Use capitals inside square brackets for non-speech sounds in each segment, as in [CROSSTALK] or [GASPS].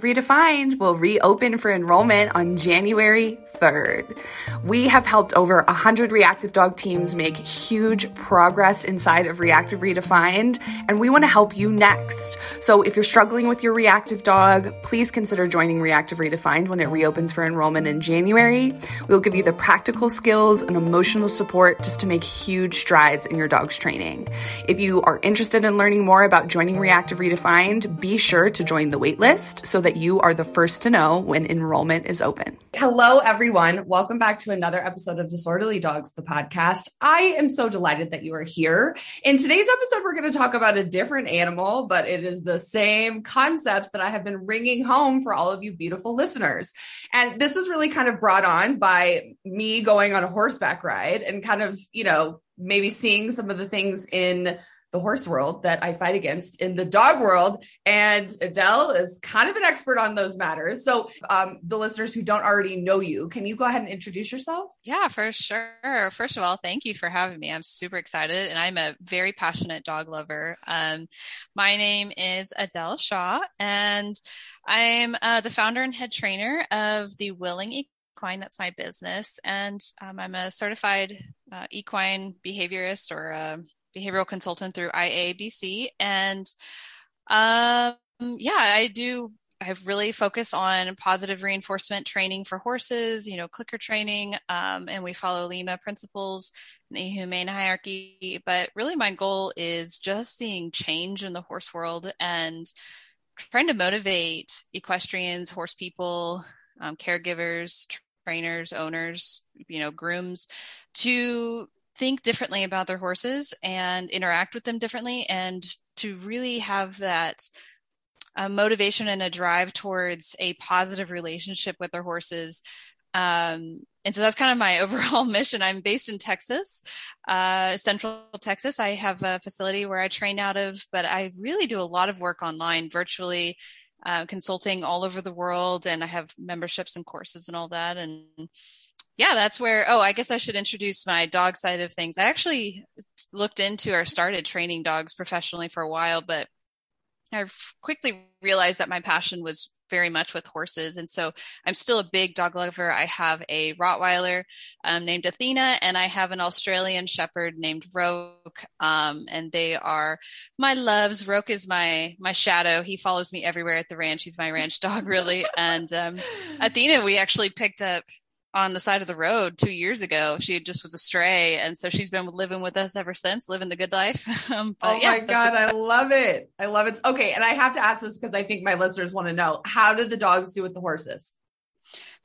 Redefined will reopen for enrollment on January 3rd. We have helped over 100 reactive dog teams make huge progress inside of Reactive Redefined, and we want to help you next. So if you're struggling with your reactive dog, please consider joining Reactive Redefined when it reopens for enrollment in January. We'll give you the practical skills and emotional support just to make huge strides in your dog's training. If you are interested in learning more about joining Reactive Redefined, be sure to join the waitlist so that you are the first to know when enrollment is open. Hello, everyone. Welcome back to another episode of Disorderly Dogs, the podcast. I am so delighted that you are here. In today's episode, we're going to talk about a different animal, but it is the same concepts that I have been ringing home for all of you beautiful listeners. And this was really kind of brought on by me going on a horseback ride and kind of, you know, maybe seeing some of the things in the horse world that I fight against in the dog world. And Adele is kind of an expert on those matters. So, um, the listeners who don't already know you, can you go ahead and introduce yourself? Yeah, for sure. First of all, thank you for having me. I'm super excited and I'm a very passionate dog lover. Um, my name is Adele Shaw and I'm uh, the founder and head trainer of the Willing Equine. That's my business. And um, I'm a certified uh, equine behaviorist or a behavioral consultant through IABC. And um, yeah, I do. I have really focused on positive reinforcement training for horses, you know, clicker training, um, and we follow LIMA principles in the humane hierarchy. But really, my goal is just seeing change in the horse world and trying to motivate equestrians, horse people, um, caregivers, trainers, owners, you know, grooms to think differently about their horses and interact with them differently and to really have that uh, motivation and a drive towards a positive relationship with their horses um, and so that's kind of my [LAUGHS] overall mission. I'm based in Texas, uh, Central Texas. I have a facility where I train out of, but I really do a lot of work online, virtually, uh, consulting all over the world, and I have memberships and courses and all that. And yeah, that's where, oh, I guess I should introduce my dog side of things. I actually looked into or started training dogs professionally for a while, but I quickly realized that my passion was very much with horses. And so I'm still a big dog lover. I have a Rottweiler um, named Athena, and I have an Australian Shepherd named Roke. Um, and they are my loves. Roke is my my shadow. He follows me everywhere at the ranch. He's my ranch dog, really. And um, [LAUGHS] Athena, we actually picked up on the side of the road two years ago. She just was a stray, and so she's been living with us ever since, living the good life. [LAUGHS] Um, oh yeah, my god, I love it! I love it. Okay, and I have to ask this because I think my listeners want to know: How did the dogs do with the horses?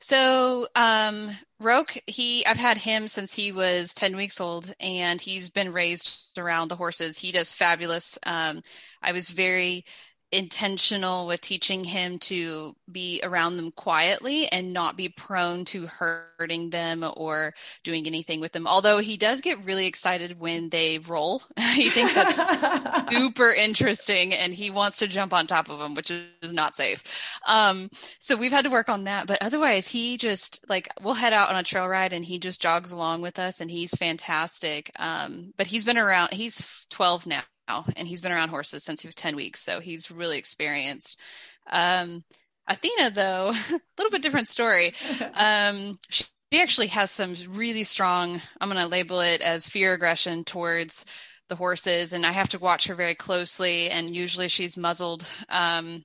So, um, Roke, he, I've had him since he was 10 weeks old and he's been raised around the horses. He does fabulous. Um, I was very intentional with teaching him to be around them quietly and not be prone to hurting them or doing anything with them. Although he does get really excited when they roll. [LAUGHS] he thinks that's [LAUGHS] super interesting and he wants to jump on top of them, which is not safe. Um, so we've had to work on that. But otherwise, he just like, we'll head out on a trail ride and he just jogs along with us and he's fantastic. Um, but he's been around, he's 12 now and he's been around horses since he was 10 weeks. So he's really experienced. Um, Athena, though, [LAUGHS] a little bit different story. Um, she, she actually has some really strong, I'm going to label it as fear aggression towards the horses. And I have to watch her very closely. And usually she's muzzled. Um,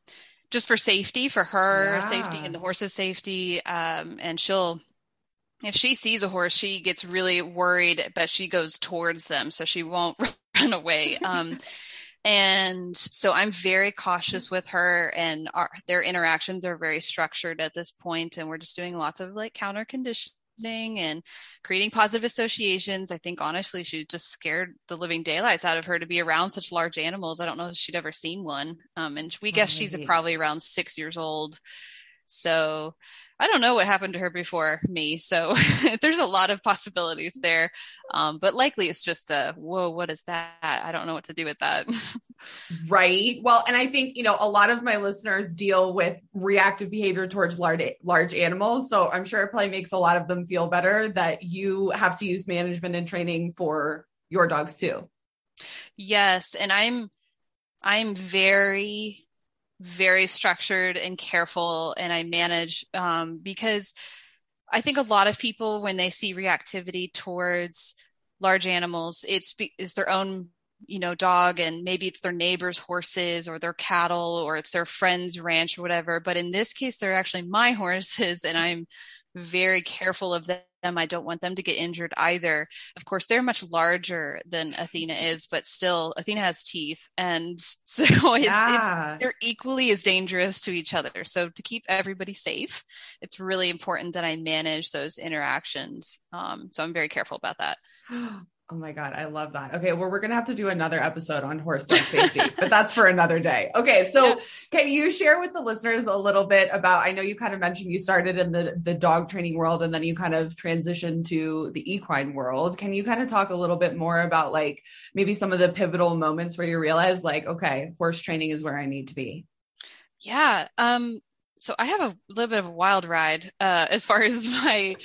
just for safety, for her yeah. safety and the horse's safety. Um, and she'll, if she sees a horse, she gets really worried, but she goes towards them. So she won't [LAUGHS] run away. Um, and so I'm very cautious with her, and our, their interactions are very structured at this point, and we're just doing lots of like counter conditioning and creating positive associations. I think honestly, she just scared the living daylights out of her to be around such large animals. I don't know if she'd ever seen one. Um, and we guess she's probably around six years old. So I don't know what happened to her before me. So [LAUGHS] there's a lot of possibilities there. Um, but likely it's just a, whoa, what is that? I don't know what to do with that. [LAUGHS] right. Well, and I think, you know, a lot of my listeners deal with reactive behavior towards large, large animals. So I'm sure it probably makes a lot of them feel better that you have to use management and training for your dogs too. Yes. And I'm, I'm very very structured and careful and I manage um, because I think a lot of people when they see reactivity towards large animals, it's it's their own you know dog and maybe it's their neighbor's horses or their cattle or it's their friend's ranch or whatever. But in this case, they're actually my [LAUGHS] horses and I'm very careful of them. I don't want them to get injured either. Of course, they're much larger than Athena is, but still, Athena has teeth. And [LAUGHS] so it's, yeah. it's, they're equally as dangerous to each other. So to keep everybody safe, it's really important that I manage those interactions. Um, so I'm very careful about that. [GASPS] [GASPS] Oh my God, I love that. Okay, well, we're going to have to do another episode on horse dog safety, but that's for another day. Okay, so yeah. can you share with the listeners a little bit about? I know you kind of mentioned you started in the, the dog training world and then you kind of transitioned to the equine world. Can you kind of talk a little bit more about like maybe some of the pivotal moments where you realize, like, okay, horse training is where I need to be? Yeah. Um, so I have a little bit of a wild ride uh, as far [LAUGHS] as my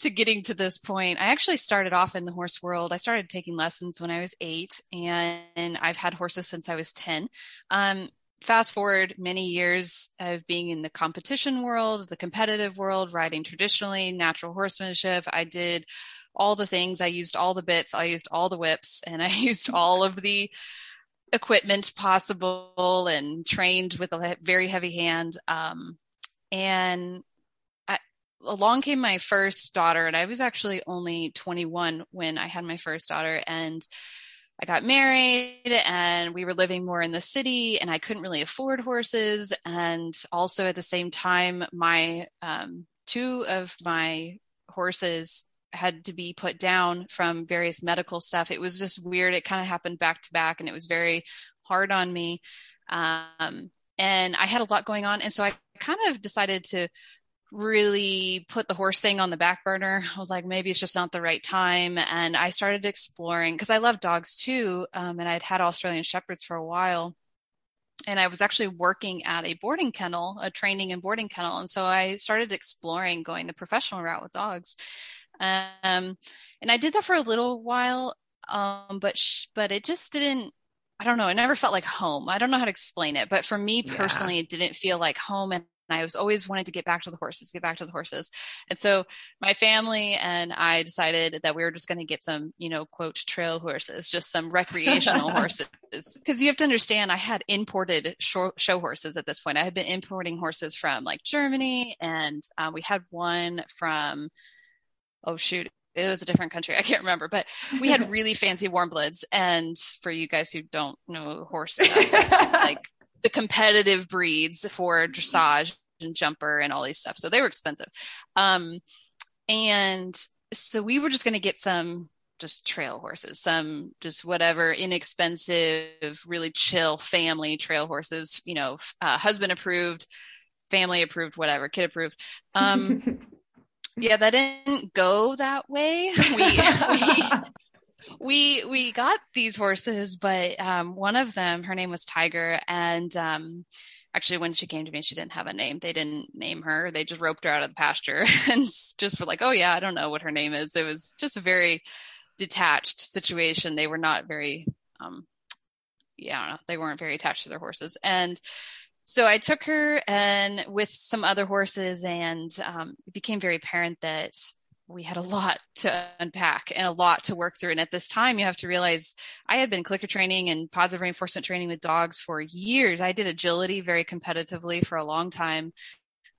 to getting to this point. I actually started off in the horse world. I started taking lessons when I was eight, and I've had horses since I was ten. Um, fast forward many years of being in the competition world, the competitive world, riding traditionally, natural horsemanship. I did all the things. I used all the bits. I used all the whips, and [LAUGHS] I used all of the equipment possible and trained with a very heavy hand. Um, and I, along came my first daughter, and I was actually only 21 when I had my first daughter. And I got married and we were living more in the city and I couldn't really afford horses. And also at the same time, my um, two of my horses had to be put down from various medical stuff. It was just weird. It kind of happened back to back and it was very hard on me. Um, and I had a lot going on. And so I kind of decided to really put the horse thing on the back burner. I was like, maybe it's just not the right time. And I started exploring because I love dogs too. Um, and I'd had Australian Shepherds for a while. And I was actually working at a boarding kennel, a training and boarding kennel. And so I started exploring going the professional route with dogs. Um, and I did that for a little while. Um, but, sh- but it just didn't, I don't know. It never felt like home. I don't know how to explain it, but for me personally, yeah. it didn't feel like home. And I was always wanting to get back to the horses, get back to the horses. And so my family and I decided that we were just going to get some, you know, quote, trail horses, just some recreational [LAUGHS] horses. Cause you have to understand, I had imported show, show, horses at this point. I had been importing horses from like Germany and uh, we had one from, oh shoot, it was a different country. [LAUGHS] I can't remember, but we had really fancy warm bloods. And for you guys who don't know horse stuff, it's just [LAUGHS] like the competitive breeds for dressage and jumper and all these stuff. So they were expensive. Um, and so we were just going to get some just trail horses, some just whatever inexpensive, really chill family trail horses, you know, uh, husband approved, family approved, whatever, kid approved. Um, [LAUGHS] yeah, that didn't go that way. We, [LAUGHS] we, we, we got these horses, but, um, one of them, her name was Tiger. And, um, actually when she came to me, she didn't have a name. They didn't name her. They just roped her out of the pasture [LAUGHS] and just were like, Oh yeah, I don't know what her name is. It was just a very detached situation. They were not very, um, yeah, I don't know. They weren't very attached to their horses. And so I took her and with some other horses, and um, it became very apparent that we had a lot to unpack and a lot to work through. And at this time, you have to realize I had been clicker training and positive reinforcement training with dogs for years. I did agility very competitively for a long time.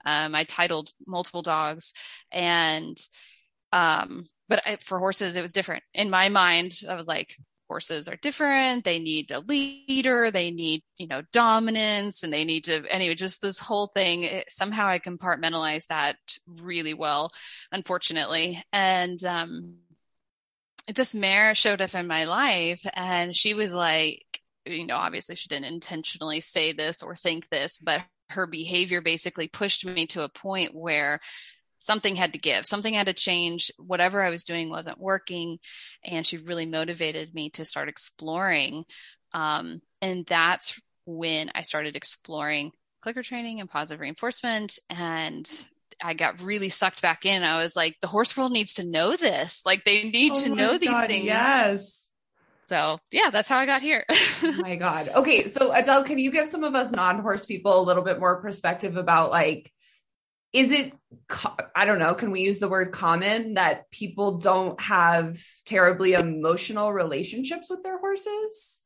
Um, I titled multiple dogs and, um, but I, for horses, it was different. In my mind, I was like, horses are different. They need a leader. They need, you know, dominance and they need to, anyway, just this whole thing. It, somehow I compartmentalize that really well, unfortunately. And, um, this mare showed up in my life and she was like, you know, obviously she didn't intentionally say this or think this, but her behavior basically pushed me to a point where something had to give, something had to change. Whatever I was doing wasn't working. And she really motivated me to start exploring. Um, and that's when I started exploring clicker training and positive reinforcement. And I got really sucked back in. I was like, the horse world needs to know this. Like they need oh to know God, these things. Yes. So yeah, that's how I got here. oh my [LAUGHS] God. Okay. So Adele, can you give some of us non-horse people a little bit more perspective about like, is it, I don't know, can we use the word common that people don't have terribly emotional relationships with their horses?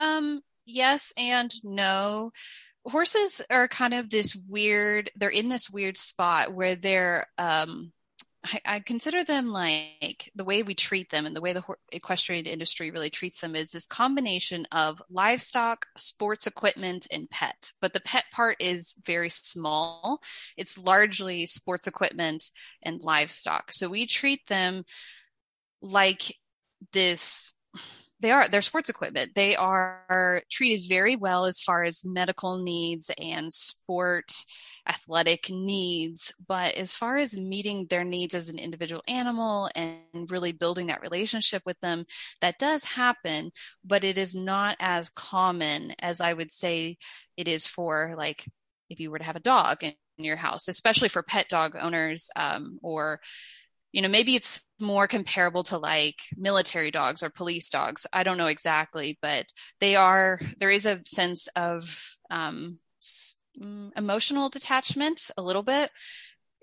Um, yes and no horses are kind of this weird they're in this weird spot where they're um I, I consider them like the way we treat them and the way the equestrian industry really treats them is this combination of livestock, sports equipment, and pet. But the pet part is very small. It's largely sports equipment and livestock. So we treat them like this they are they're sports equipment. They are treated very well as far as medical needs and sport athletic needs but as far as meeting their needs as an individual animal and really building that relationship with them that does happen but it is not as common as i would say it is for like if you were to have a dog in your house especially for pet dog owners um, or you know maybe it's more comparable to like military dogs or police dogs. I don't know exactly but they are there is a sense of um, mm, emotional detachment a little bit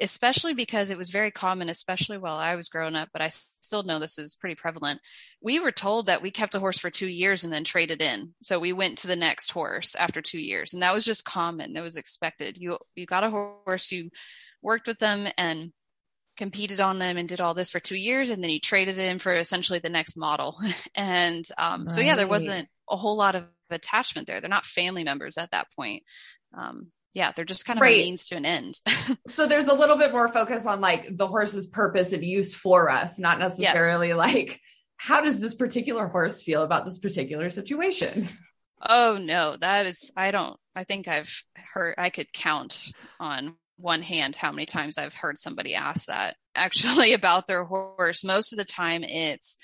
especially because it was very common especially while i was growing up but i still know this is pretty prevalent. We were told that we kept a horse for two years and then traded in. So we went to the next horse after two years and that was just common. That was expected. You you got a horse you worked with them and competed on them and did all this for two years and then he traded in for essentially the next model [LAUGHS] and um, right. so yeah there wasn't a whole lot of attachment there they're not family members at that point um, yeah they're just kind of right. a means to an end [LAUGHS] so there's a little bit more focus on like the horse's purpose and use for us not necessarily yes. like how does this particular horse feel about this particular situation oh no that is i don't i think i've heard i could count on one hand how many times I've heard somebody ask that actually [LAUGHS] about their horse. Most of the time it's,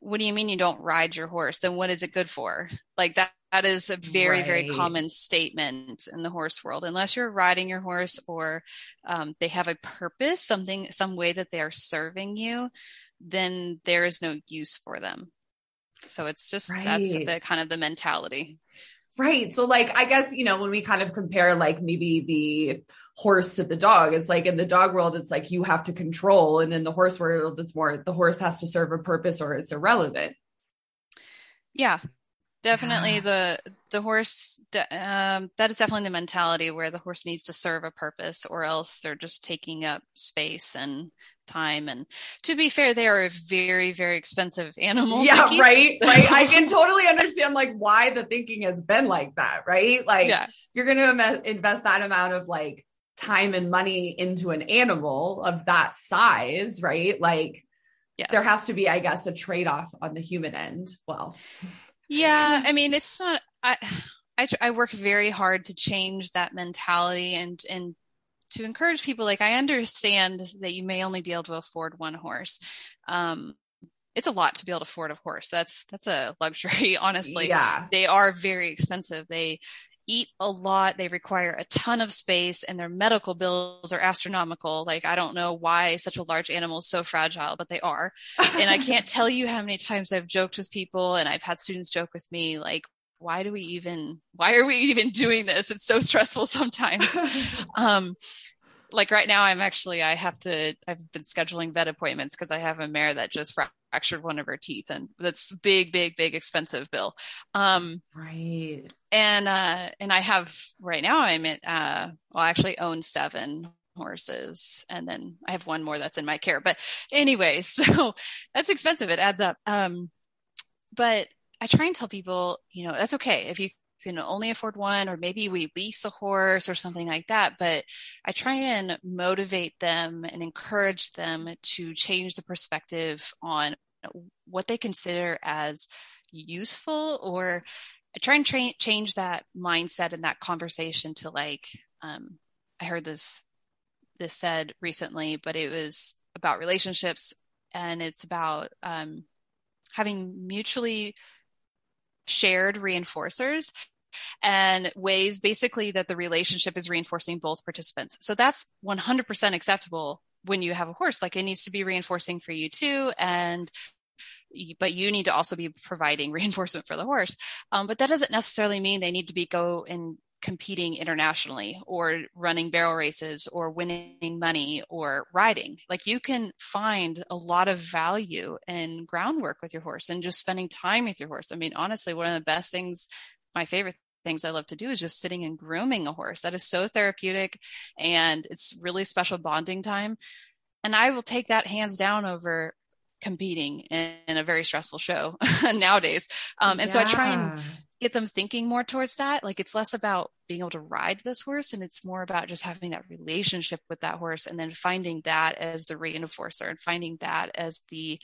what do you mean you don't ride your horse? Then what is it good for? Like that, that is a very, right. very common statement in the horse world. Unless you're riding your horse or um, they have a purpose, something, some way that they are serving you, then there is no use for them. So it's just, right. that's the kind of the mentality. Right. So like I guess, you know, when we kind of compare like maybe the horse to the dog, it's like in the dog world, it's like you have to control. And in the horse world, it's more the horse has to serve a purpose or it's irrelevant. Yeah. Definitely yeah. the the horse um, that is definitely the mentality where the horse needs to serve a purpose or else they're just taking up space and time. And to be fair, they are a very, very expensive animal. Yeah, right. [LAUGHS] Right. I can totally understand like why the thinking has been like that, right? Like yeah. you're going to invest that amount of like time and money into an animal of that size, right? Like yes. there has to be, I guess, a trade off on the human end. Well, yeah. I mean, it's not, I, I, I work very hard to change that mentality and, and to encourage people like i understand that you may only be able to afford one horse. Um, it's a lot to be able to afford a horse. That's that's a luxury [LAUGHS] honestly. Yeah. They are very expensive. They eat a lot. They require a ton of space and their medical bills are astronomical. Like i don't know why such a large animal is so fragile but they are. And i can't [LAUGHS] tell you how many times i've joked with people and i've had students joke with me like why do we even why are we even doing this? It's so stressful sometimes. [LAUGHS] Um like right now i'm actually i have to i've been scheduling vet appointments because i have a mare that just fractured one of her teeth and that's big big big expensive bill. Um right. and uh and i have right now i'm at uh well I actually own seven horses and then i have one more that's in my care but anyway [LAUGHS] so that's expensive. It adds up. Um but I try and tell people, you know, that's okay. If you can only afford one, or maybe we lease a horse or something like that. But I try and motivate them and encourage them to change the perspective on what they consider as useful or I try and tra- change that mindset and that conversation to like, um, I heard this, this said recently, but it was about relationships and it's about, um, having mutually shared reinforcers and ways basically that the relationship is reinforcing both participants. So that's 100% acceptable when you have a horse. Like it needs to be reinforcing for you too. And but you need to also be providing [LAUGHS] reinforcement for the horse. Um, but that doesn't necessarily mean they need to be go and competing internationally or running barrel races or winning money or riding. Like you can find a lot of value in groundwork with your horse and just spending time with your horse. I mean, honestly, one of the best things, my favorite things I love to do is just sitting and grooming a horse. That is so therapeutic and it's really special bonding time. And I will take that hands down over competing in, in a very stressful show [LAUGHS] nowadays. Um, and yeah. so I try and get them thinking more towards that. Like it's less about being able to ride this horse and it's more about just having that relationship with that horse and then finding that as the reinforcer and finding that as the,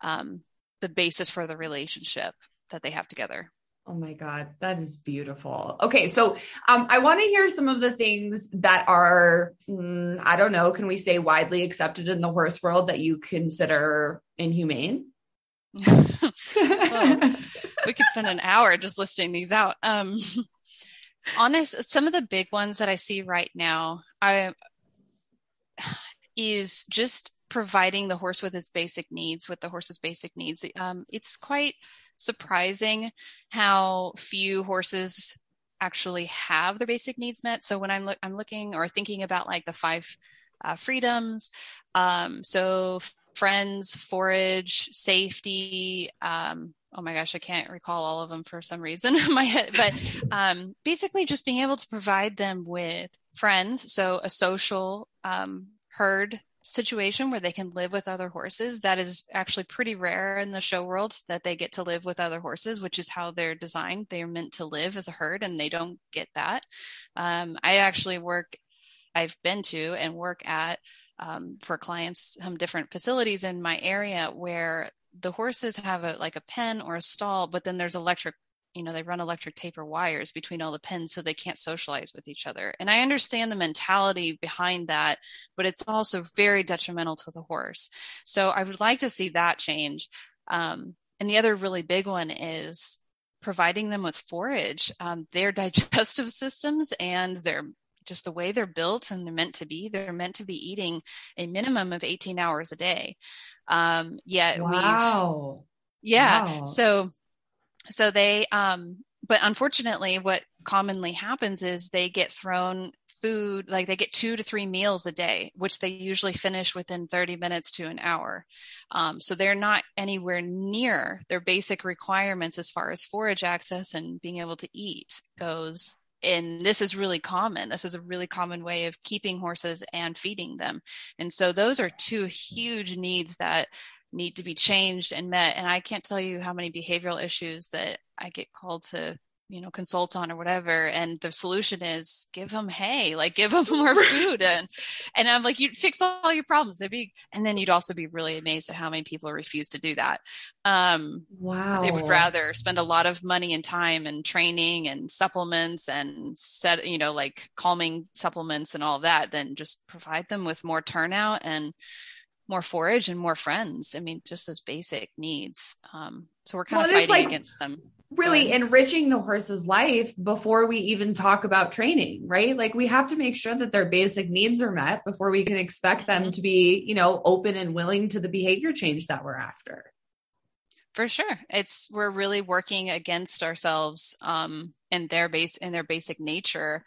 um, the basis for the relationship that they have together. Oh my God, that is beautiful. Okay, so um, I want to hear some of the things that are, mm, I don't know, can we say widely accepted in the horse world that you consider inhumane? [LAUGHS] well, we could spend an hour just listing these out. Um, [LAUGHS] honest, some of the big ones that I see right now, I [SIGHS] is just providing the horse with its basic needs, with the horse's basic needs. Um, it's quite surprising how few horses actually have their basic needs met. So when I'm lo- I'm looking or thinking about like the five uh, freedoms, um, so friends, forage, safety. Um, oh my gosh, I can't recall all of them for some reason [LAUGHS] in my head, but [LAUGHS] um, basically just being able to provide them with friends, so a social um, herd situation where they can live with other horses that is actually pretty rare in the show world that they get to live with other horses which is how they're designed. They're meant to live as a herd and they don't get that. Um, i actually work i've been to and work at um, for clients some different facilities in my area where the horses have a like a pen or a stall but then there's electric you know they run electric taper wires between all the pens so they can't socialize with each other. And i understand the mentality behind that but it's also very detrimental to the horse. So i would like to see that change. Um, and the other really big one is providing them with forage. Um, their [LAUGHS] digestive systems and their just the way they're built and they're meant to be they're meant to be eating a minimum of 18 hours a day um yet wow. we've yeah wow. so so they um but unfortunately what commonly happens is they get thrown food like they get two to three meals a day which they usually finish within 30 minutes to an hour um, so they're not anywhere near their basic requirements as far as forage access and being able to eat goes and this is really common. This is a really common way of keeping horses and feeding them. And so those are two huge needs that need to be changed and met. And I can't tell you how many behavioral issues that I get called to you know consult on or whatever and the solution is give them hay like give [LAUGHS] them more food and and i'm like you'd fix all your problems they'd be and then you'd also be really amazed at how many people refuse to do that um wow they would rather spend a lot of money and time and training and supplements and set you know like calming supplements and all that than just provide them with more turnout and more forage and more friends. I mean, just those basic needs. Um, so we're kind well, of fighting like against them. Really enriching the horse's life before we even talk about training, right? Like we have to make sure that their basic needs are met before we can expect them mm-hmm. to be, you know, open and willing to the behavior change that we're after. For sure. It's we're really working against ourselves um in their base in their basic nature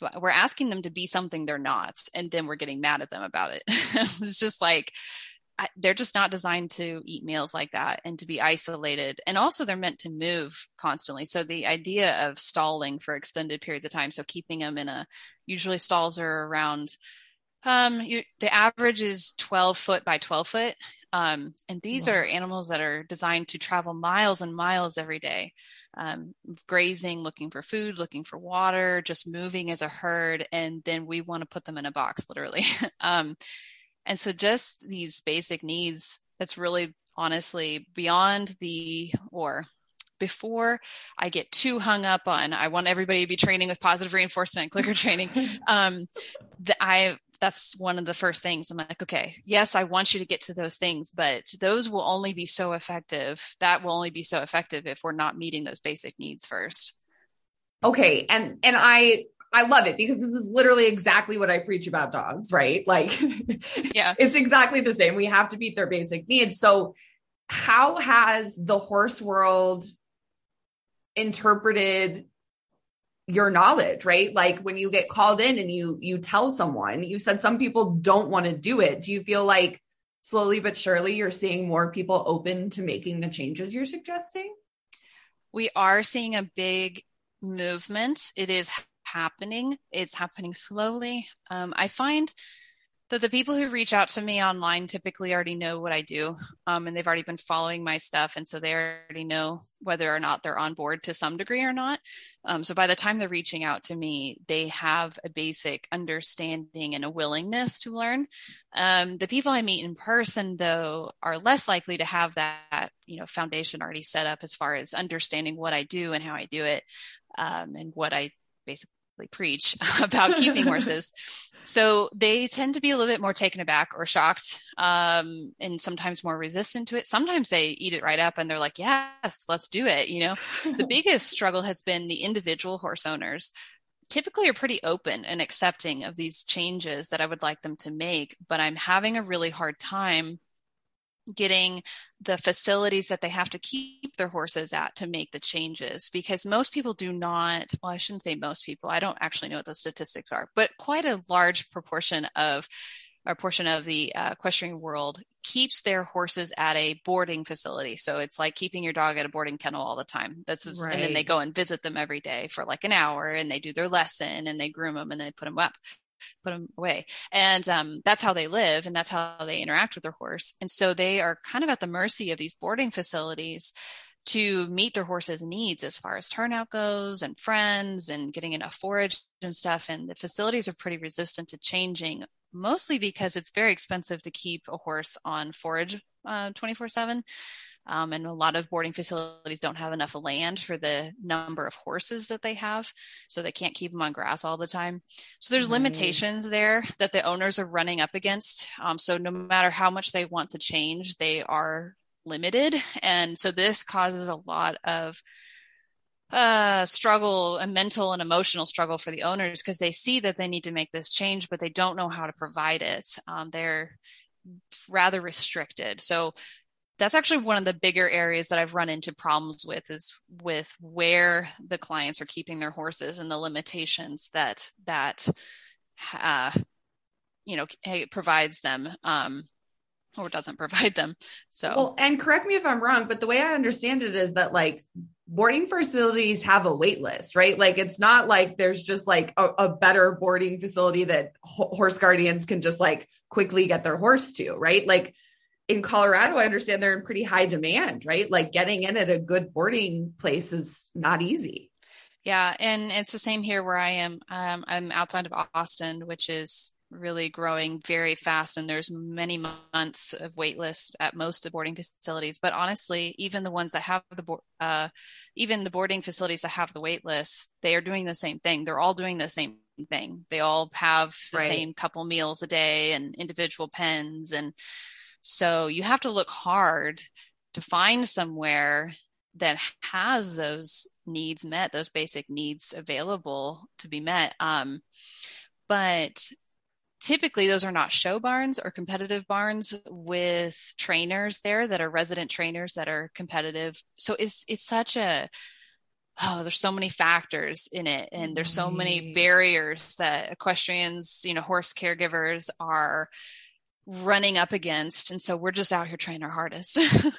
but we're asking them to be something they're not and then we're getting mad at them about it. [LAUGHS] It's just like they're just not designed to eat meals like that and to be isolated. And also they're meant to move constantly. So the idea of stalling for extended periods of time so keeping them in a usually stalls are around um you, the average is 12 foot by 12 foot. Um, and these wow. are animals that are designed to travel miles and miles every day um, grazing, looking for food, looking for water, just moving as a herd. And then we want to put them in a box, literally. [LAUGHS] um, and so just these basic needs, that's really honestly beyond the, or before I get too hung up on, I want everybody to be training with positive reinforcement clicker training. [LAUGHS] Um, the, I, that's one of the first things I'm like, okay, yes, I want you to get to those things, but those will only be so effective. That will only be so effective if we're not meeting those basic needs first. Okay. And, and I, I love it because this is literally exactly what I preach about dogs, right? Like, [LAUGHS] yeah, it's exactly the same. We have to meet their basic needs. So, how has the horse world interpreted your knowledge right? Like when you get called in and you you tell someone you said some people don't want to do it. Do you feel like slowly but surely you're seeing more people open to making the changes you're suggesting? We are seeing a big movement. It is happening. It's happening slowly. Um, i find that the people who reach out to me online typically already know what I do, um, and they've already been following my stuff, and so they already know whether or not they're on board to some degree or not. Um, so by the time they're reaching out to me, they have a basic understanding and a willingness to learn. Um, the people I meet in person, though, are less likely to have that you know foundation already set up as far as understanding what I do and how I do it, um, and what I basically preach [LAUGHS] about keeping horses. [LAUGHS] So they tend to be a little bit more taken aback or shocked, um, and sometimes more resistant to it. Sometimes they eat it right up and they're like, yes, let's do it. You know, the [LAUGHS] biggest struggle has been the individual horse owners typically are pretty open and accepting of these changes that I would like them to make, but I'm having a really hard time getting the facilities that they have to keep their horses at to make the changes because most people do not well i shouldn't say most people i don't actually know what the statistics are but quite a large proportion of a portion of the uh, equestrian world keeps their horses at a boarding facility. So it's like keeping your dog at a boarding kennel all the time. That's just, right. and then they go and visit them every day for like an hour and they do their lesson and they groom them and they put them up put them away. And um, that's how they live and that's how they interact with their horse. And so they are kind of at the mercy of these boarding facilities to meet their horse's needs as far as turnout goes and friends and getting enough forage and stuff. And the facilities are pretty resistant to changing, mostly because it's very expensive to keep a horse on forage uh, 24 7. Um, and a lot of boarding facilities don't have enough land for the number of horses that they have. So they can't keep them on grass all the time. So there's limitations there that the owners are running up against. Um, so no matter how much they want to change, they are limited. And so this causes a lot of uh, struggle, a mental and emotional struggle for the owners because they see that they need to make this change, but they don't know how to provide it. Um, they're rather restricted. So that's actually one of the bigger areas that I've run into problems with is with where the clients are keeping their horses and the limitations that that uh, you know provides them um, or doesn't [LAUGHS] provide them. So well, and correct me if I'm wrong, but the way I understand it is that like boarding facilities have a wait list, right? Like it's not like there's just like a, a better boarding facility that ho- horse guardians can just like quickly get their horse to, right? Like in Colorado, I understand they're in pretty high demand, right? Like getting in at a good boarding place is not easy. Yeah, and it's the same here where I am. Um, I'm outside of Austin, which is really growing very fast, and there's many months of wait list at most of boarding facilities. But honestly, even the ones that have the uh, even the boarding facilities that have the wait list, they are doing the same thing. They're all doing the same thing. They all have the right. same couple meals a day and individual pens and so you have to look hard to find somewhere that has those needs met, those basic needs available to be met. Um, but typically those are not show barns or competitive barns with trainers there that are resident trainers that are competitive. So it's it's such a oh there's so many factors in it and there's so many barriers that equestrians you know horse caregivers are running up against. And so we're just out here trying our hardest. [LAUGHS] oh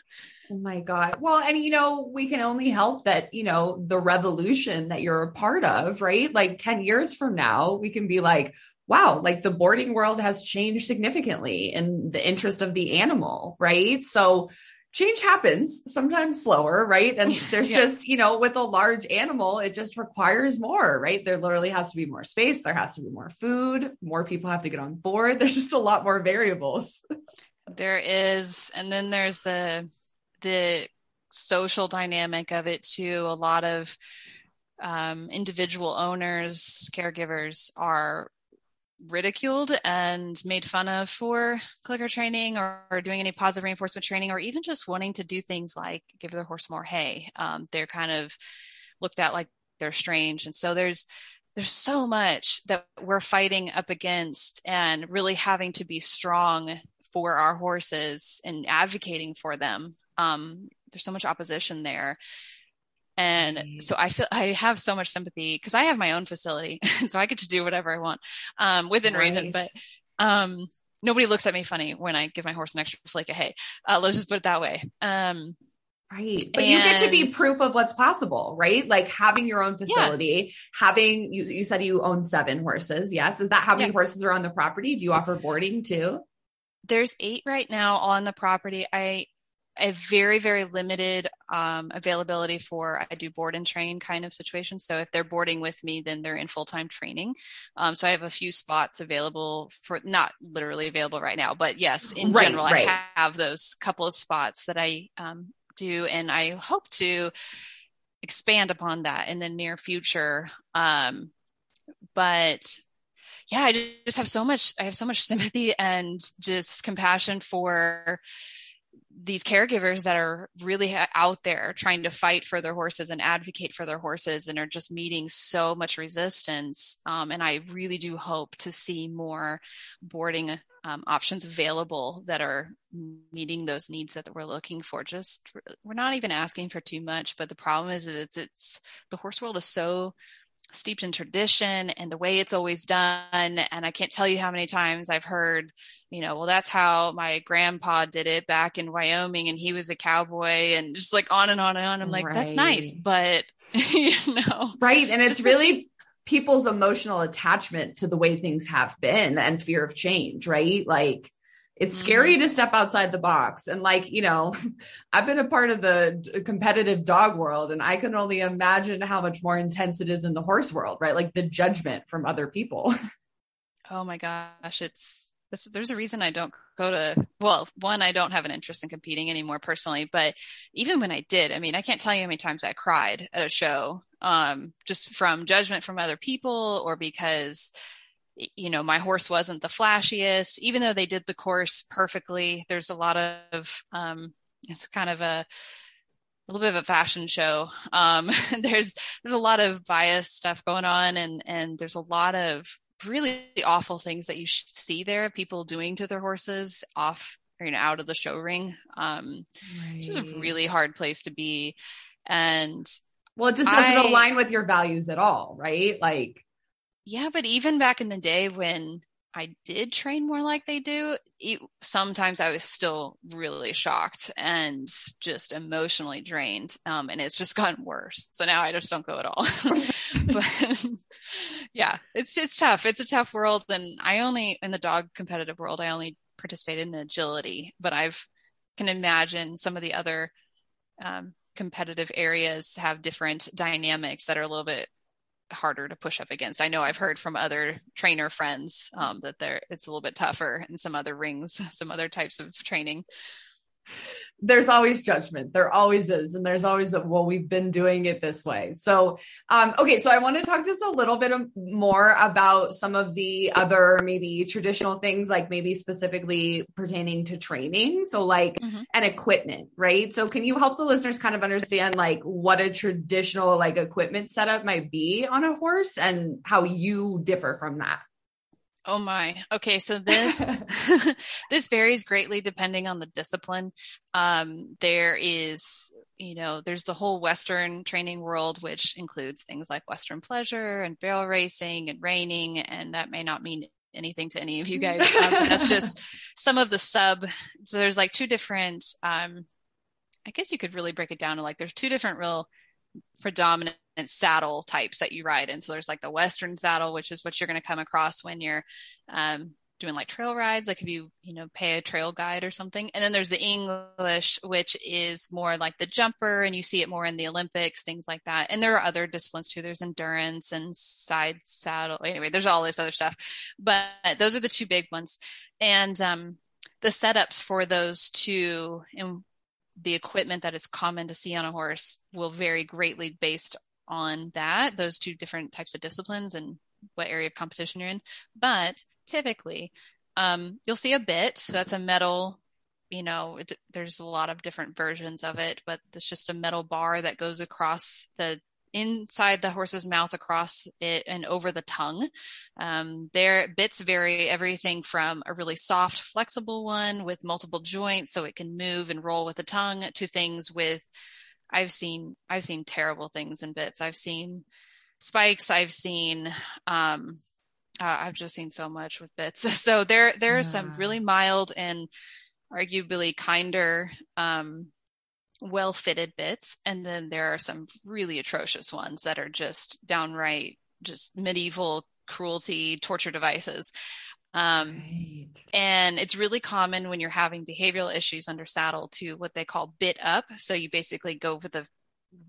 my God. Well, and you know, we can only help that, you know, the revolution that you're a part of, right? Like 10 years from now, we can be like, wow, like the boarding world has changed significantly in the interest of the animal, right? So change happens sometimes slower right? And [LAUGHS] there's yeah. just you know with a large animal it just requires more right? There literally has to be more space. There has to be more food. More people have to get on board. [LAUGHS] There's just a lot more variables. There is. And then there's the the social dynamic of it too. A lot of um, individual owners, caregivers are ridiculed and made fun of for clicker training or, or, doing any positive reinforcement training or even just wanting to do things like give their horse more hay. Um, they're kind of looked at like they're strange. And so there's there's so much that we're fighting up against and really having to be strong for our horses and advocating for them. Um, there's so much opposition there and so I feel I have so much sympathy because I have my own facility, [LAUGHS] so I get to do whatever I want um, within right. reason. But um, nobody looks at me funny when I give my horse an extra flake of hay. Uh, let's just put it that way. Um, right. But and, you get to be proof of what's possible, right? Like having your own facility, yeah. having you. You said you own seven horses. Yes, is that how many yeah. horses are on the property? Do you offer boarding too? There's eight right now on the property. I a very very limited um, availability for i do board and train kind of situation. So if they're boarding with me then they're in full-time training. Um, so i have a few spots available for not literally available right now but yes in right, general right. i have those couple of spots that i um, do and i hope to expand upon that in the near future. Um, but yeah i just have so much i have so much sympathy and just compassion for these caregivers that are really out there trying to fight for their horses and advocate for their horses and are just meeting so much resistance. Um, and I really do hope to see more boarding um, options available that are meeting those needs that we're looking for. Just we're not even asking for too much, but the problem is it's, it's the horse world is so steeped in tradition and the way it's always done. And I can't tell you how many times I've heard, you know, well, that's how my grandpa did it back in Wyoming and he was a cowboy and just like on and on and on. I'm like, right. that's nice, but [LAUGHS] you know. Right. And it's really people's emotional attachment to the way things have been and fear of change, right? Like, it's scary mm-hmm. to step outside the box. And like, you know, [LAUGHS] I've been a part of the competitive dog world and I can only imagine how much more intense it is in the horse world, right? Like the judgment from other people. [LAUGHS] Oh my gosh, it's this, there's a reason I don't go to well, one I don't have an interest in competing anymore personally, but even when I did, I mean, I can't tell you how many times I cried at a show um just from judgment from other people or because you know my horse wasn't the flashiest. Even though they did the course perfectly there's a lot of um, it's kind of a a little bit of a fashion show. Um, [LAUGHS] there's there's a lot of bias stuff going on and and there's a lot of really awful things that you see there people doing to their horses off you know out of the show ring. Um right. it's just a really hard place to be. And well it just doesn't I, align with your values at all right? Like yeah, but even back in the day when I did train more like they do, it, sometimes I was still really shocked and just emotionally drained. Um, and it's just gotten worse. So now I just don't go at all. [LAUGHS] but [LAUGHS] yeah, it's it's tough. It's a tough world. And I only in the dog competitive world, I only participated in agility, but I've can imagine some of the other um, competitive areas have different dynamics that are a little bit harder to push up against. I know I've heard from other trainer friends um, that there it's a little bit tougher in some other rings, [LAUGHS] some other types of training there's always judgment. There always is. And there's always a, well, we've been doing it this way. So, um, okay. So I want to talk just a little bit more about some of the other maybe traditional things, like maybe specifically pertaining to training. So like mm-hmm. and equipment, right? So can you help the listeners kind of understand like what a traditional like equipment setup might be on a horse and how you differ from that? Oh my. Okay, so this [LAUGHS] [LAUGHS] this varies greatly depending on the discipline. Um, there is, you know, there's the whole Western training world, which includes things like Western pleasure and barrel racing and reining, and that may not mean anything to any of you guys. Um, that's just [LAUGHS] some of the sub. So there's like two different. Um, I guess you could really break it down to like there's two different real predominant saddle types that you ride in. So there's like the Western saddle, which is what you're going to come across when you're um, doing like trail rides, like if you, you know, pay a trail guide or something. And then there's the English, which is more like the jumper and you see it more in the Olympics, things like that. And there are other disciplines too. There's endurance and side saddle. Anyway, there's all this other stuff, but those are the two big ones. And, um, the setups for those two, and the equipment that is common to see on a horse will vary greatly based on that, those two different types of disciplines and what area of competition you're in. But typically, um, you'll see a bit. So that's a metal, you know, it, there's a lot of different versions of it, but it's just a metal bar that goes across the inside the horse's mouth across it and over the tongue. Um, their bits vary everything from a really soft, flexible one with multiple joints so it can move and roll with the tongue to things with I've seen I've seen terrible things in bits. I've seen spikes. I've seen um, uh, I've just seen so much with bits. [LAUGHS] So there there are yeah. some really mild and arguably kinder um, well fitted bits, and then there are some really atrocious ones that are just downright just medieval cruelty torture devices. Um, right. And it's really common when you're having behavioral issues under saddle to what they call bit up. So you basically go for the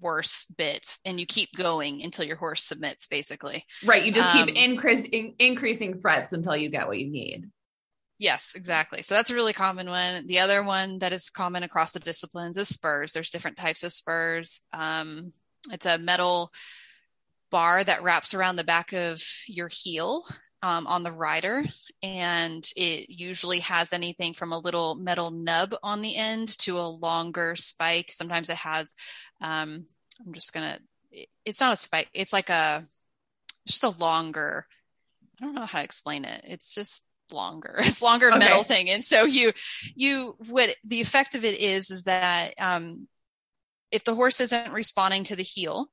worse bit and you keep going until your horse submits, basically. Right. You just um, keep increasing increasing threats until you get what you need. Yes, exactly. So that's a really common one. The other one that is common across the disciplines is spurs. There's different types of spurs. Um, it's a metal bar that wraps around the back of your heel um, on the rider, and it usually has anything from a little metal nub on the end to a longer spike. Sometimes it has, um, I'm just gonna, it's not a spike, it's like a, just a longer, I don't know how to explain it. It's just longer [LAUGHS] it's longer okay. metal thing and so you you what the effect of it is is that um if the horse isn't responding to the heel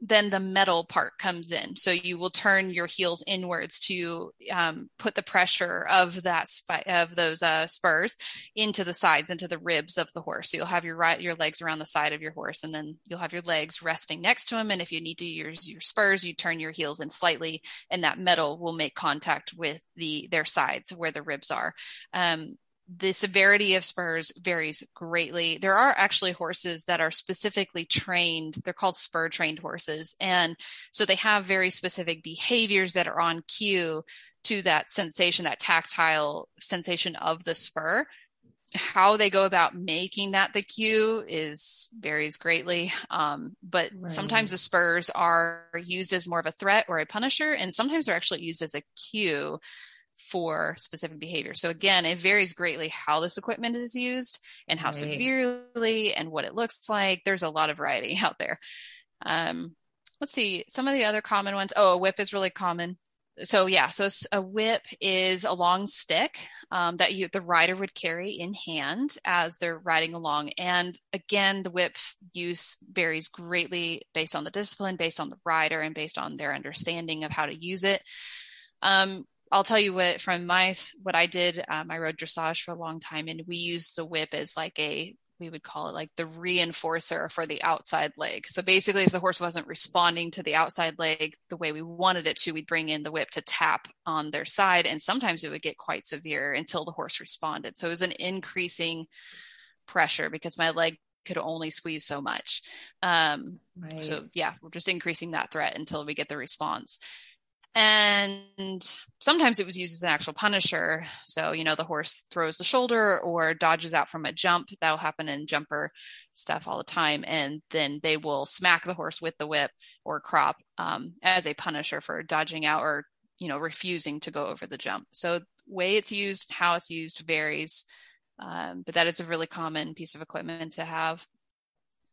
then the metal part comes in. So you will turn your heels inwards to um, put the pressure of that of those uh, spurs into the sides, into the ribs of the horse. So you'll have your right your legs around the side of your horse, and then you'll have your legs resting next to him. And if you need to use your spurs, you turn your heels in slightly, and that metal will make contact with the their sides where the ribs are. Um, the severity of spurs varies greatly. There are actually horses that are specifically trained. They're called spur trained horses. And so they have very specific behaviors that are on cue to that sensation, that tactile sensation of the spur. How they go about making that the cue is varies greatly. Um, but right. sometimes the spurs are used as more of a threat or a punisher, and sometimes they're actually used as a cue for specific behavior. So again, it varies greatly how this equipment is used and how right. severely and what it looks like. There's a lot of variety [LAUGHS] out there. Um, let's see some of the other common ones. Oh, a whip is really common. So yeah, so a whip is a long stick um, that you the rider would carry in hand as they're riding along. And again, the whip's use varies greatly based on the discipline, based on the rider, and based on their understanding of how to use it. Um, I'll tell you what from my what I did. Um, I rode dressage for a long time, and we used the whip as like a we would call it like the reinforcer for the outside leg. So basically, if the horse wasn't responding to the outside leg the way we wanted it to, we'd bring in the whip to tap on their side, and sometimes it would get quite severe until the horse responded. So it was an increasing pressure because my leg could only squeeze so much. Um, right. So yeah, we're just increasing that threat until we get the response. And sometimes it was used as an actual punisher. So, you know, the horse throws the shoulder or dodges out from a jump. That'll happen in jumper stuff all the time. And then they will smack the horse with the whip or crop um, as a punisher for dodging out or, you know, refusing to go over the jump. So, way it's used, how it's used varies. Um, but that is a really common piece of equipment to have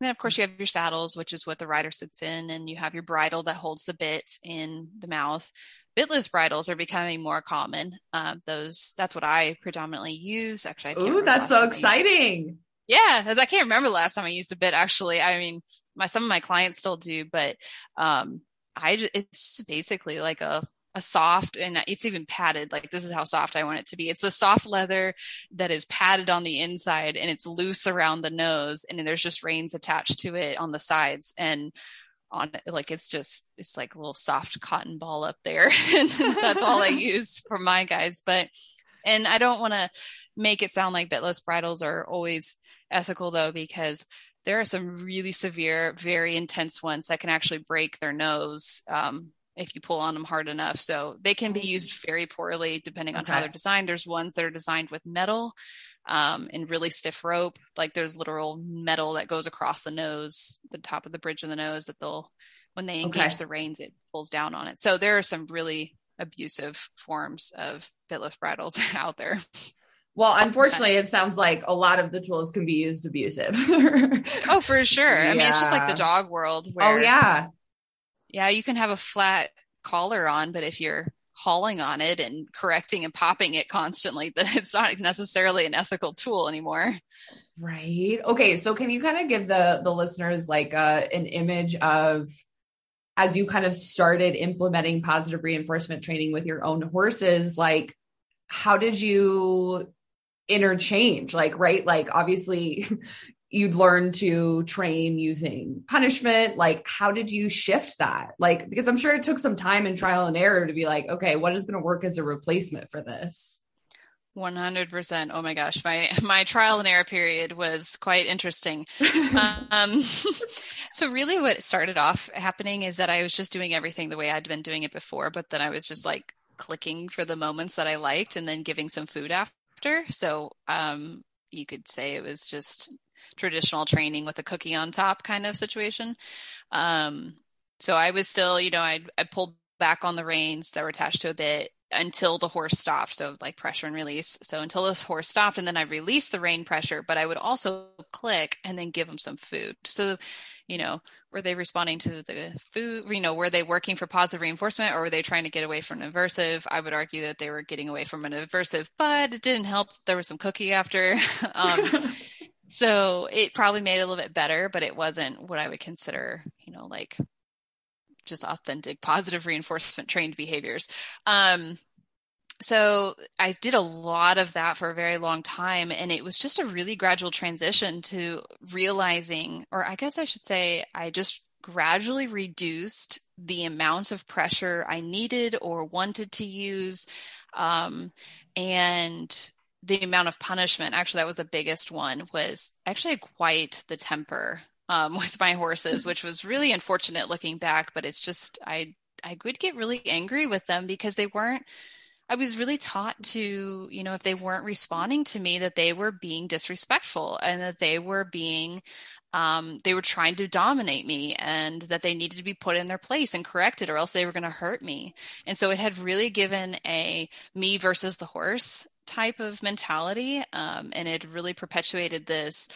then of course you have your saddles, which is what the rider sits in, and you have your bridle that holds the bit in the mouth. Bitless bridles are becoming more common. Uh, those that's what I predominantly use. Actually, ooh, that's so exciting. Yeah, I can't remember the last time I used a bit. Actually, I mean, my some of my clients still do, but um, I it's basically like a a soft and it's even padded like this is how soft i want it to be. It's a soft leather that is padded on the inside and it's loose around the nose and there's just reins attached to it on the sides and on like it's just it's like a little soft cotton ball up there. [LAUGHS] And that's all i [LAUGHS] use for my guys but and i don't want to make it sound like bitless bridles are always ethical though because there are some really severe very intense ones that can actually break their nose um, if you pull on them hard enough. So they can be oh. used very poorly depending on okay. how they're designed. There's ones that are designed with metal um, and really stiff rope. Like there's literal metal that goes across the nose, the top of the bridge of the nose that they'll, when they engage okay. the reins, it pulls down on it. So there are some really abusive forms of bitless bridles [LAUGHS] out there. Well, unfortunately, it sounds like a lot of the tools can be used abusive. [LAUGHS] oh, for sure. Yeah. I mean, it's just like the dog world. Oh, where, oh, yeah. Yeah, you can have a flat collar on, but if you're hauling on it and correcting and popping it constantly, [LAUGHS] then it's not necessarily an ethical tool anymore. Right. Okay. So can you kind of give the the listeners like uh, an image of as you kind of started implementing positive reinforcement training with your own horses, like how did you interchange? Like, right? Like obviously [LAUGHS] you'd learn to train using punishment? Like how did you shift that? Like because i'm sure it took some time and trial and error to be like okay what is going to work as a replacement for this? 100% oh my gosh my my trial and error period was quite interesting. [LAUGHS] Um, [LAUGHS] so really what started off happening is that i was just doing everything the way i'd been doing it before but then i was just like clicking for the moments that i liked and then giving some food after. So um, you could say it was just traditional training with a cookie on top kind of situation. Um, so I was still, you know, I I pulled back on the reins that were attached to a bit until the horse stopped. So like pressure and release. So until this horse stopped, and then I released the rein pressure, but I would also click and then give them some food. So, you know, were they responding to the food? You know, were they working for positive reinforcement or were they trying to get away from an aversive? I would argue that they were getting away from an aversive, but it didn't help. There was some cookie after. [LAUGHS] um, so it probably made it a little bit better, but it wasn't what I would consider, you know, like just authentic positive reinforcement trained behaviors. Um, so I did a lot of that for a very long time. And it was just a really gradual transition to realizing, or I guess I should say, I just gradually reduced the amount of pressure I needed or wanted to use. Um, and the amount of punishment actually that was the biggest one was actually quite the temper um, [LAUGHS] with my horses [LAUGHS] which was really unfortunate looking back but it's just i i would get really angry with them because they weren't i was really taught to you know if they weren't responding to me that they were being disrespectful and that they were being um, they were trying to dominate me and that they needed to be put in their place and corrected or else they were going to hurt me and so it had really given a me versus the horse type of mentality. Um, and it really perpetuated this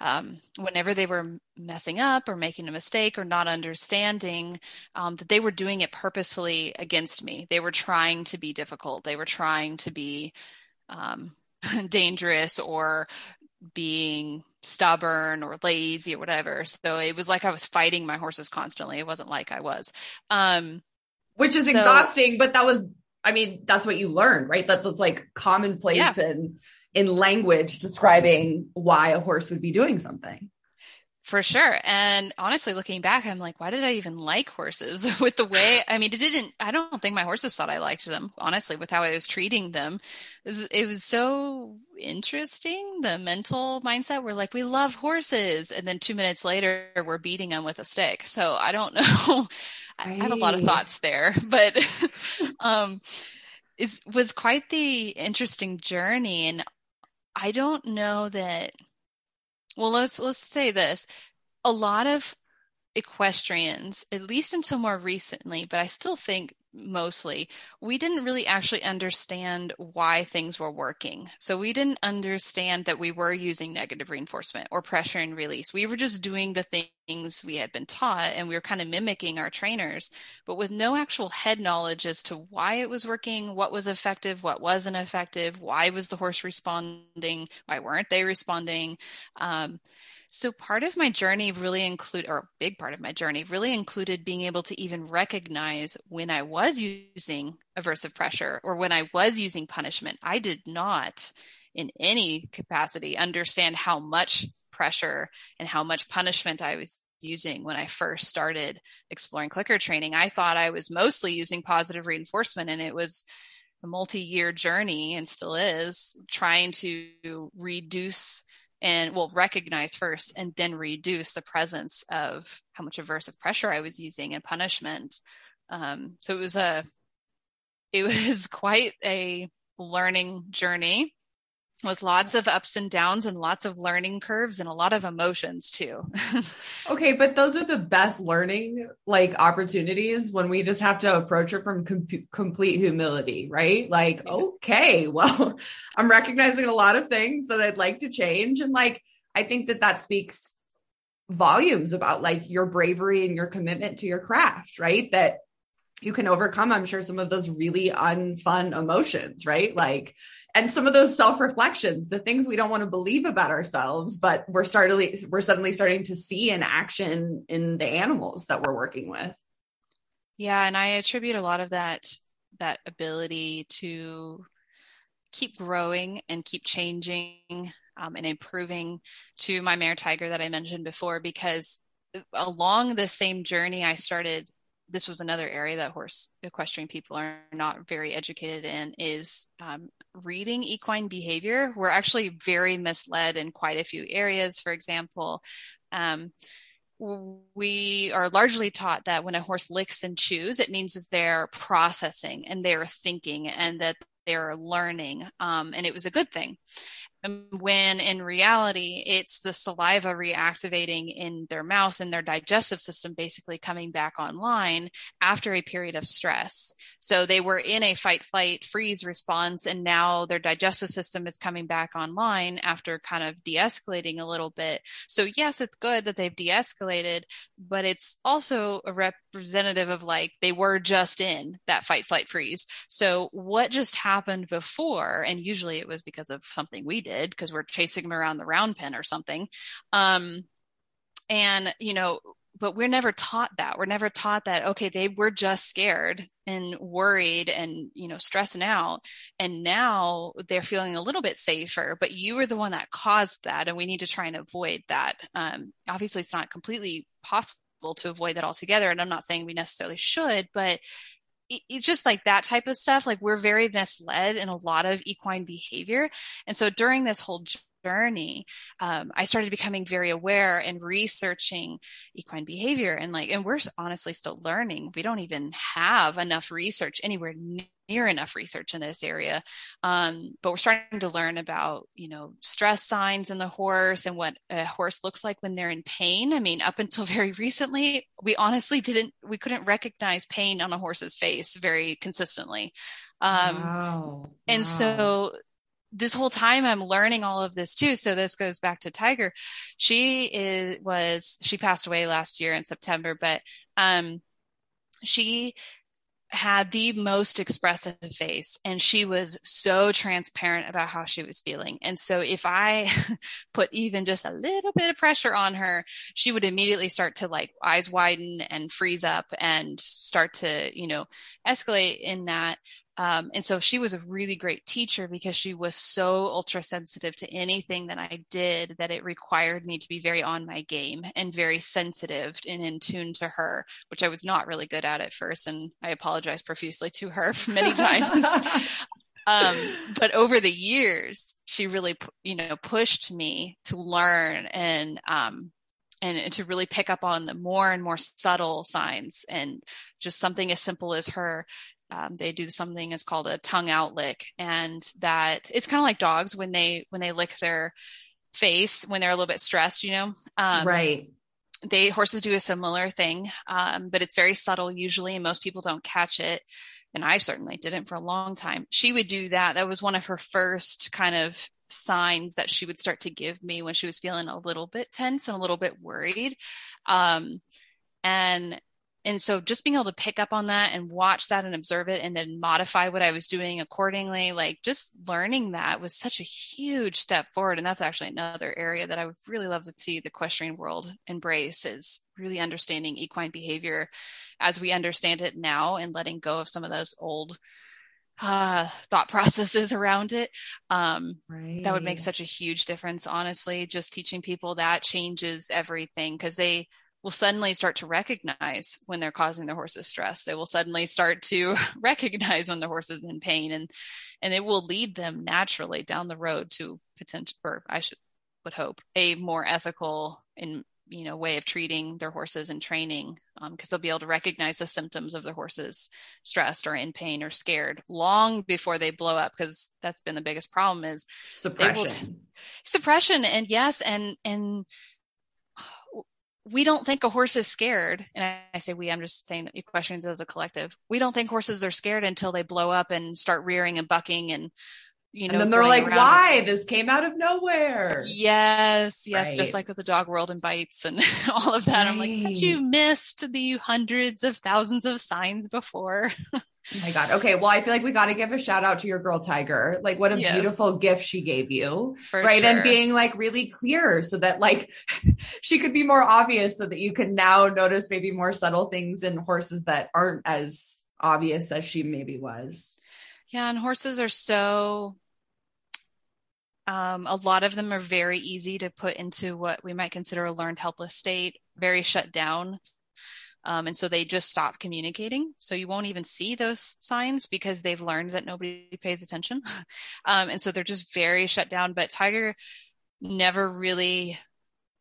um, whenever they were messing up or making a mistake or not understanding um, that they were doing it purposefully against me. They were trying to be difficult. They were trying to be um, [LAUGHS] dangerous or being stubborn or lazy or whatever. So it was like I was fighting my horses constantly. It wasn't like I was. Um, Which is so, exhausting, but that was I mean, that's what you learn, right? That, that's like commonplace yeah. and in language describing why a horse would be doing something. For sure. And honestly, looking back, I'm like, why did I even like horses [LAUGHS] with the way, I mean, it didn't, I don't think my horses thought I liked them, honestly, with how I was treating them. It was, it was so interesting. The mental mindset. We're like, we love horses. And then two minutes later, we're beating them with a stick. So I don't [LAUGHS] know. I have a lot of thoughts there, [LAUGHS] but um, it was quite the interesting journey. And I don't know that. Well, let's let's say this: a lot of equestrians, at least until more recently, but I still think mostly, we didn't really actually understand why things were working. So we didn't understand that we were using negative reinforcement or pressure and release. We were just doing the things we had been taught and we were kind of mimicking our trainers, but with no actual head knowledge as to why it was working, what was effective, what wasn't effective, why was the horse responding, why weren't they responding. Um, so part of my journey really include, or a big part of my journey really included being able to even recognize when I was using aversive pressure or when I was using punishment. I did not in any capacity understand how much pressure and how much punishment I was using when I first started exploring clicker training. I thought I was mostly using positive reinforcement and it was a multi-year journey and still is trying to reduce and will recognize first and then reduce the presence of how much aversive pressure I was using and punishment. Um, so it was a, it [LAUGHS] was quite a learning journey with lots of ups and downs and lots of learning curves and a lot of emotions too. [LAUGHS] okay, but those are the best learning like opportunities when we just have to approach it from com- complete humility, right? Like, okay, [LAUGHS] well, I'm recognizing a lot of things that I'd like to change and like I think that that speaks volumes about like your bravery and your commitment to your craft, right? That you can overcome i'm sure some of those really unfun emotions right? Like and some of those self-reflections the things we don't want to believe about ourselves but we're starting we're suddenly starting to see in action in the animals that we're working with. Yeah and i attribute a lot of that that ability to keep growing and keep changing um, and improving to my mare tiger that i mentioned before because along the same journey i started this was another area that horse equestrian people are not very educated in is um, reading equine behavior. We're actually very misled in quite a few areas. For example um, we are largely taught that when a horse licks and chews it means that they're processing and they're thinking and that they're learning um, and it was a good thing when in reality it's the saliva reactivating in their mouth and their digestive system basically coming back online after a period of stress. So they were in a fight flight freeze response and now their digestive system is coming back online after kind of de-escalating a little bit. So yes it's good that they've de-escalated but it's also a representative of like they were just in that fight flight freeze. So what just happened before and usually it was because of something we did did because we're chasing them around the round pen or something. Um, and, you know, but we're never taught that. We're never taught that, okay, they were just scared and worried and, you know, stressing out. And now they're feeling a little bit safer, but you were the one that caused that. And we need to try and avoid that. Um, obviously, it's not completely possible to avoid that altogether. And I'm not saying we necessarily should, but it's just like that type of stuff. Like we're very misled in a lot of equine behavior. And so during this whole journey, um, I started becoming very aware and researching equine behavior and like, and we're honestly still learning. We don't even have enough research anywhere near enough research in this area. Um, but we're starting to learn about, you know, stress signs in the horse and what a horse looks like when they're in pain. I mean, up until [LAUGHS] very recently, we honestly didn't, we couldn't recognize pain on a horse's face very consistently. Um, wow. And wow. so this whole time I'm learning all of this too. So this goes back to Tiger. She is, was, she passed away last year in September, but, um, she had the most expressive face and she was so transparent about how she was feeling. And so if I [LAUGHS] put even just a little bit of pressure on her, she would immediately start to like eyes widen and freeze up and start to, you know, escalate in that. Um, and so she was a really great teacher because she was so ultra sensitive to anything that I did that it required me to be very on my game and very sensitive and in tune to her, which I was not really good at at first. And I apologize profusely to her [LAUGHS] many times. [LAUGHS] um, but over the years, she really, you know, pushed me to learn and, um, and to really pick up on the more and more subtle signs and just something as simple as her um, they do something that's called a tongue out lick and that it's kind of like dogs when they when they lick their face when they're a little bit stressed you know? Um, right. they horses do a similar thing um, but it's very subtle usually and most people don't catch it and i certainly didn't for a long time. She would do that. That was one of her first kind of signs that she would start to give me when she was feeling a little bit tense and a little bit worried. Um, and and so just being able to pick up on that and watch that and observe it and then modify what I was doing accordingly, like just learning that was such a huge step forward. And that's actually another area that I would really love to see the equestrian world embrace is really understanding equine behavior as we understand it now and letting go of some of those old uh, thought [LAUGHS] processes around it. Um, right. That would make such a huge difference, honestly. Just teaching people that changes everything because they, will suddenly start to recognize when they're causing their horses stress. They will suddenly start to [LAUGHS] recognize when the horse is in pain and and it will lead them naturally down the road to potential or I should would hope a more ethical and you know way of treating their horses and training because um, they'll be able to recognize the symptoms of their horses stressed or in pain or scared long before they blow up because that's been the biggest problem is suppression suppression and yes and and we don't think a horse is scared and i say we i'm just saying that equestrians as a collective we don't think horses are scared until they blow up and start rearing and bucking and you know, and then they're like, why? This came out of nowhere. Yes, yes, right. just like with the dog world and bites and [LAUGHS] all of that. Right. I'm like, had you missed the hundreds of thousands of signs before? [LAUGHS] oh my God. Okay. Well, I feel like we got to give a shout out to your girl Tiger. Like, what a yes. beautiful gift she gave you. For right. Sure. And being like really clear so that like [LAUGHS] she could be more obvious so that you can now notice maybe more subtle things in horses that aren't as obvious as she maybe was. Yeah, and horses are so um, a lot of them are very easy to put into what we might consider a learned helpless state, very shut down. Um, and so they just stop communicating. So you won't even see those signs because they've learned that nobody pays attention. [LAUGHS] Um, and so they're just very shut down. But Tiger never really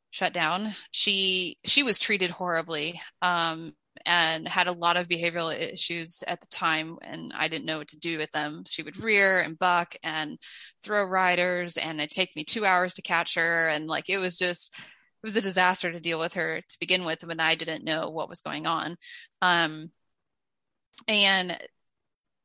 shut down. She she was treated horribly. Um, and had a lot of behavioral issues at the time and I didn't know what to do with them. She would rear and buck and throw riders and it'd take me two hours to catch her. And like, it was just, it was a disaster to deal with her to begin with when I didn't know what was going on. Um, and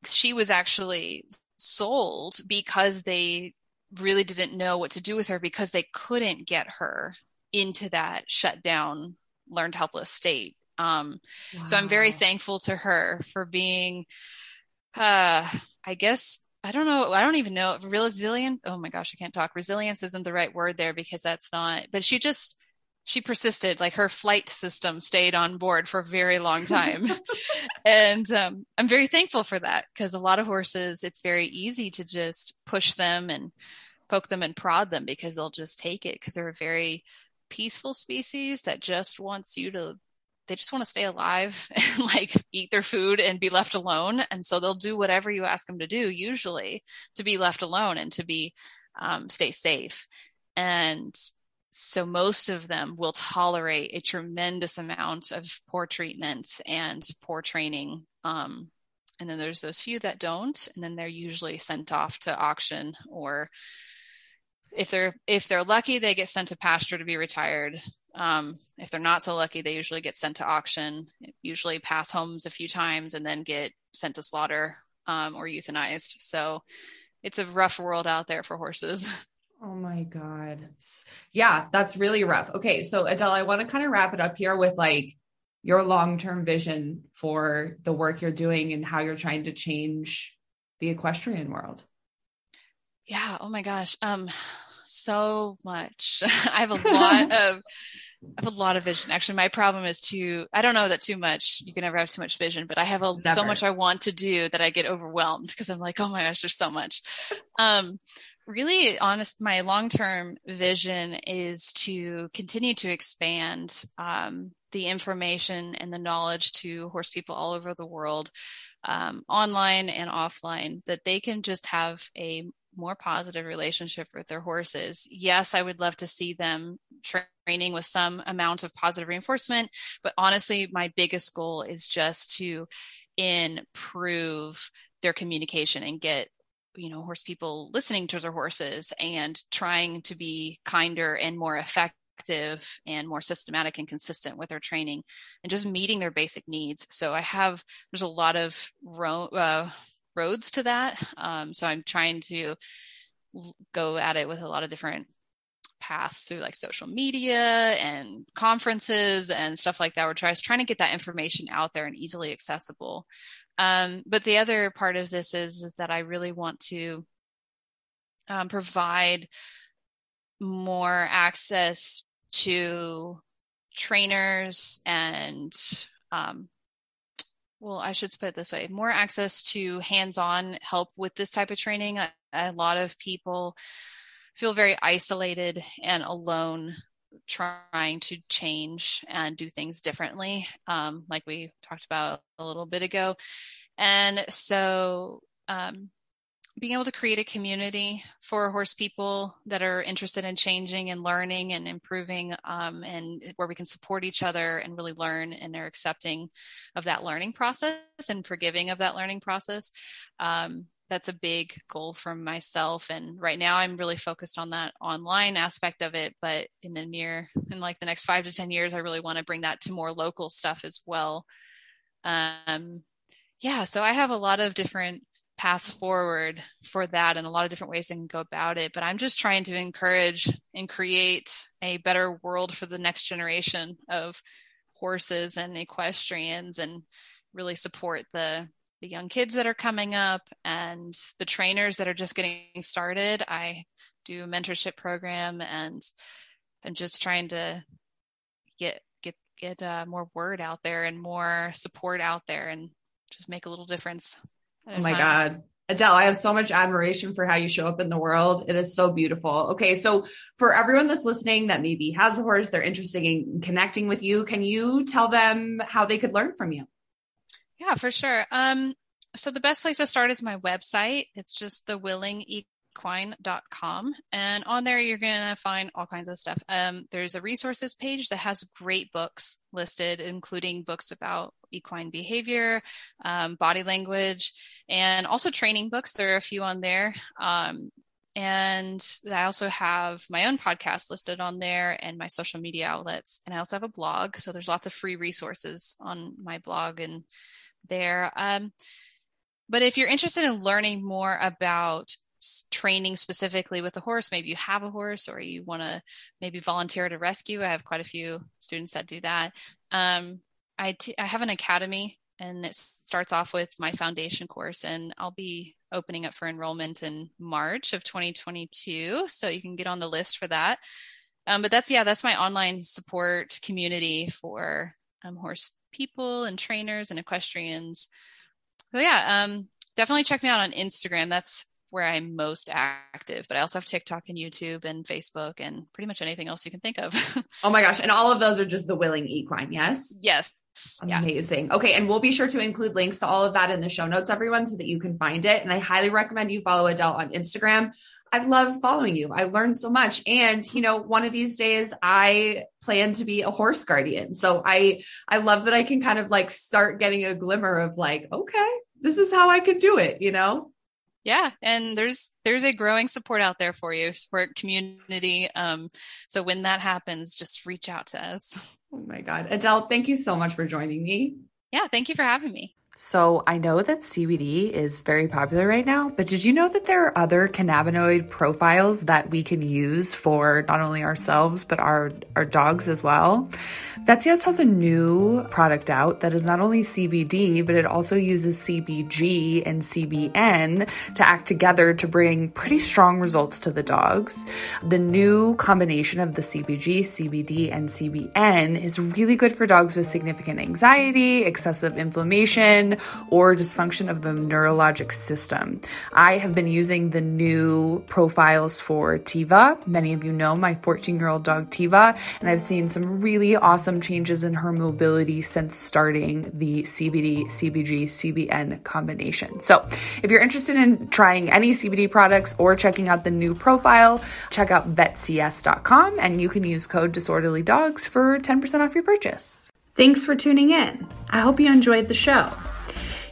she was actually sold because they really didn't know what to do with her because they couldn't get her into that shut down learned helpless state um, wow. So I'm very thankful to her for being, uh, I guess, I don't know, I don't even know, resilient. Oh my gosh, I can't talk. Resilience isn't the right word there because that's not, but she just, she persisted like her flight system stayed on board for a very long time [LAUGHS] and um, i'm very thankful for that because a lot of horses it's very easy to just push them and poke them and prod them because they'll just take it because they're a very peaceful species that just wants you to they just want to stay alive [LAUGHS] and like eat their food and be left alone. And so they'll do whatever you ask them to do, usually to be left alone and to be um, stay safe. And so most of them will tolerate a tremendous amount of poor treatment and poor training. Um, and then there's those few that don't, and then they're usually sent off to auction or if they're if they're lucky they get sent to pasture to be retired um, if they're not so lucky, they usually get sent to auction, usually pass homes a few times and then get sent to slaughter um, or euthanized. So it's a rough world out there for horses. [LAUGHS] Oh my God. Yeah, that's really rough. Okay. So Adele, I want to kind of wrap it up here with like your long-term vision for the work you're doing and how you're trying to change the equestrian world. Yeah. Oh my gosh. Um, so much. [LAUGHS] I have a lot [LAUGHS] of I have a lot of vision. Actually, my problem is too, I don't know that too much. You can never have too much vision, but I have a, so much I want to do that I get overwhelmed [LAUGHS] because I'm like, oh my gosh, there's so much. Um, really honest, my long-term vision is to continue to expand, um, the information and the knowledge to horse people all over the world, um, online and offline, that they can just have a more positive relationship with their horses. Yes, I would love to see them training with some amount of positive reinforcement, but honestly, my biggest goal is just to improve their communication and get you know horse people listening to their horses and trying to be kinder and more effective and more systematic and consistent with their training and just meeting their basic needs so i have there's a lot of ro- uh, roads to that. Um, so I'm trying to go at it with a lot of different paths through like social media and conferences and stuff like that. We're trying, trying to get that information out there and easily accessible. Um, but the other part of this is, is that I really want to um, provide more access to trainers and um, well, I should put it this way more access to hands on help with this type of training. A, a, lot of people feel very isolated and alone trying to change and do things differently, um, like we talked about a little bit ago. And so, um, being able to create a community for horse people that are interested in changing and learning and improving um, and where we can support each other and really learn and are accepting of that learning process and forgiving of that learning process um, that's a big goal for myself and right now i'm really focused on that online aspect of it but in the near in like the next five to ten years i really want to bring that to more local stuff as well um, yeah so i have a lot of different paths forward for that and a lot of different ways i can go about it. But I'm just trying to encourage and create a better world for the next generation of horses and equestrians and really support the the young kids that are coming up and the trainers that are just getting started. I do a mentorship program and I'm just trying to get get get uh, more word out there and more support out there and just make a little difference Oh my God. Adele, I have so much admiration for how you show up in the world. It is so beautiful. Okay. So for everyone that's listening that maybe has a horse, they're interested in connecting with you. Can you tell them how they could learn from you? Yeah, for sure. Um, so the best place to start is my website. It's just the willing equine.com. And on there, you're going to find all kinds of stuff. Um, there's a resources page that has great books listed, including books about equine behavior, um, body language, and also training books. There are a few on there. Um, and I also have my own podcast listed on there and my social media outlets. And I also have a blog. So there's lots of free resources on my blog and there. Um, but if you're interested in learning more about training specifically with a horse maybe you have a horse or you want to maybe volunteer to rescue i have quite a few students that do that um, I, t- I have an academy and it starts off with my foundation course and i'll be opening up for enrollment in march of 2022 so you can get on the list for that um, but that's yeah that's my online support community for um, horse people and trainers and equestrians so yeah um, definitely check me out on instagram that's where I'm most active, but I also have TikTok and YouTube and Facebook and pretty much anything else you can think of. [LAUGHS] oh my gosh. And all of those are just the willing equine. Yes. Yes. Amazing. Yeah. Okay. And we'll be sure to include links to all of that in the show notes, everyone, so that you can find it. And I highly recommend you follow Adele on Instagram. I love following you. I learned so much. And, you know, one of these days I plan to be a horse guardian. So I, I love that I can kind of like start getting a glimmer of like, okay, this is how I could do it, you know? yeah and there's there's a growing support out there for you support community um, so when that happens just reach out to us oh my god adele thank you so much for joining me yeah thank you for having me so I know that CBD is very popular right now, but did you know that there are other cannabinoid profiles that we can use for not only ourselves, but our, our dogs as well? Vet's has a new product out that is not only CBD, but it also uses CBG and CBN to act together to bring pretty strong results to the dogs. The new combination of the CBG, CBD, and CBN is really good for dogs with significant anxiety, excessive inflammation, or dysfunction of the neurologic system. I have been using the new profiles for Tiva. Many of you know my 14 year old dog Tiva, and I've seen some really awesome changes in her mobility since starting the CBD, CBG, CBN combination. So if you're interested in trying any CBD products or checking out the new profile, check out vetcs.com and you can use code disorderly dogs for 10% off your purchase. Thanks for tuning in. I hope you enjoyed the show.